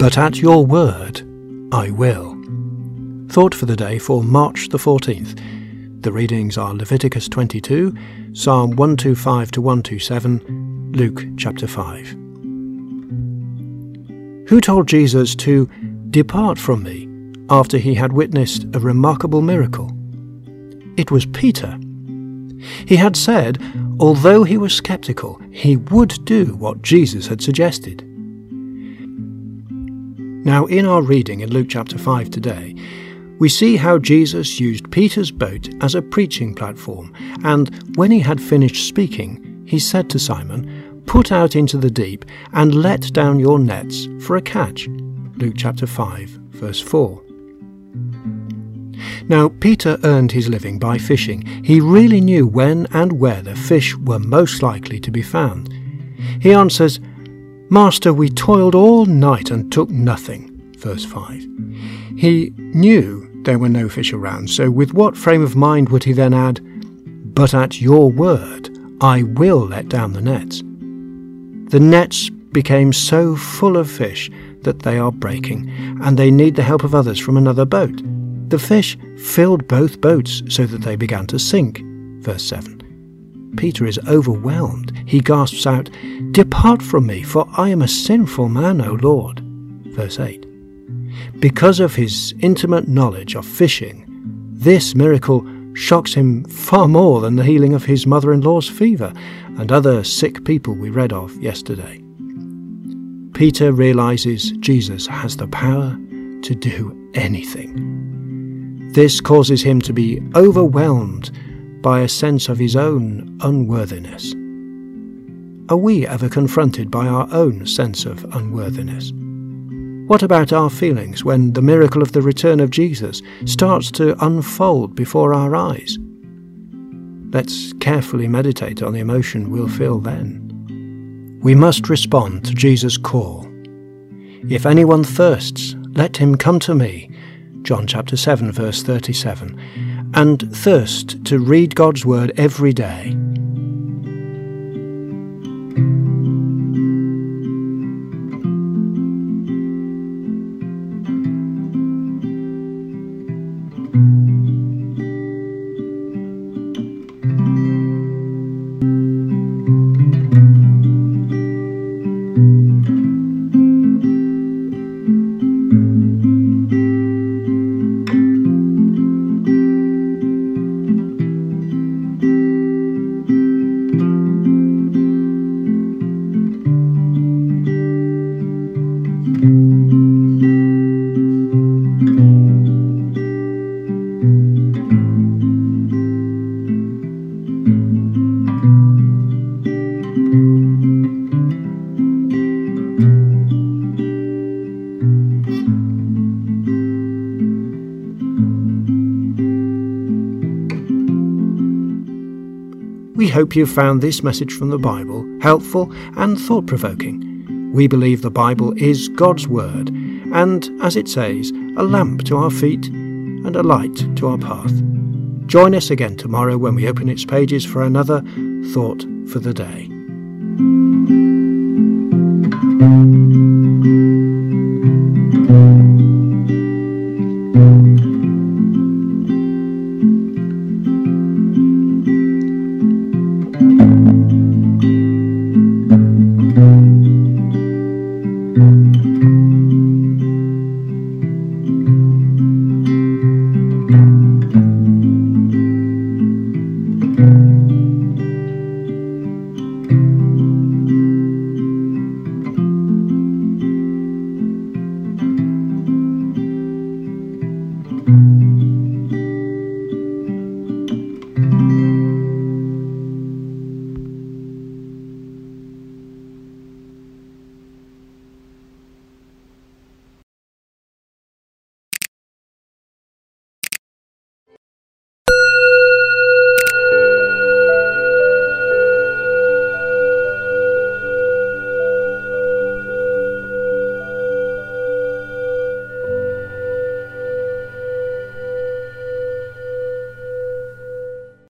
But at your word, I will. Thought for the day for March the 14th. The readings are Leviticus 22, Psalm 125 to 127, Luke chapter 5. Who told Jesus to depart from me after he had witnessed a remarkable miracle? It was Peter. He had said, although he was skeptical, he would do what Jesus had suggested. Now, in our reading in Luke chapter 5 today, we see how Jesus used Peter's boat as a preaching platform, and when he had finished speaking, he said to Simon, Put out into the deep and let down your nets for a catch. Luke chapter 5, verse 4. Now, Peter earned his living by fishing. He really knew when and where the fish were most likely to be found. He answers, Master, we toiled all night and took nothing. Verse 5. He knew there were no fish around, so with what frame of mind would he then add, But at your word I will let down the nets? The nets became so full of fish that they are breaking, and they need the help of others from another boat. The fish filled both boats so that they began to sink. Verse 7. Peter is overwhelmed. He gasps out, Depart from me, for I am a sinful man, O Lord. Verse 8. Because of his intimate knowledge of fishing, this miracle shocks him far more than the healing of his mother in law's fever and other sick people we read of yesterday. Peter realizes Jesus has the power to do anything. This causes him to be overwhelmed by a sense of his own unworthiness. Are we ever confronted by our own sense of unworthiness? What about our feelings when the miracle of the return of Jesus starts to unfold before our eyes? Let's carefully meditate on the emotion we'll feel then. We must respond to Jesus' call. If anyone thirsts, let him come to me. John chapter 7 verse 37. And thirst to read God's word every day. We hope you found this message from the Bible helpful and thought provoking. We believe the Bible is God's Word, and, as it says, a lamp to our feet and a light to our path. Join us again tomorrow when we open its pages for another Thought for the Day.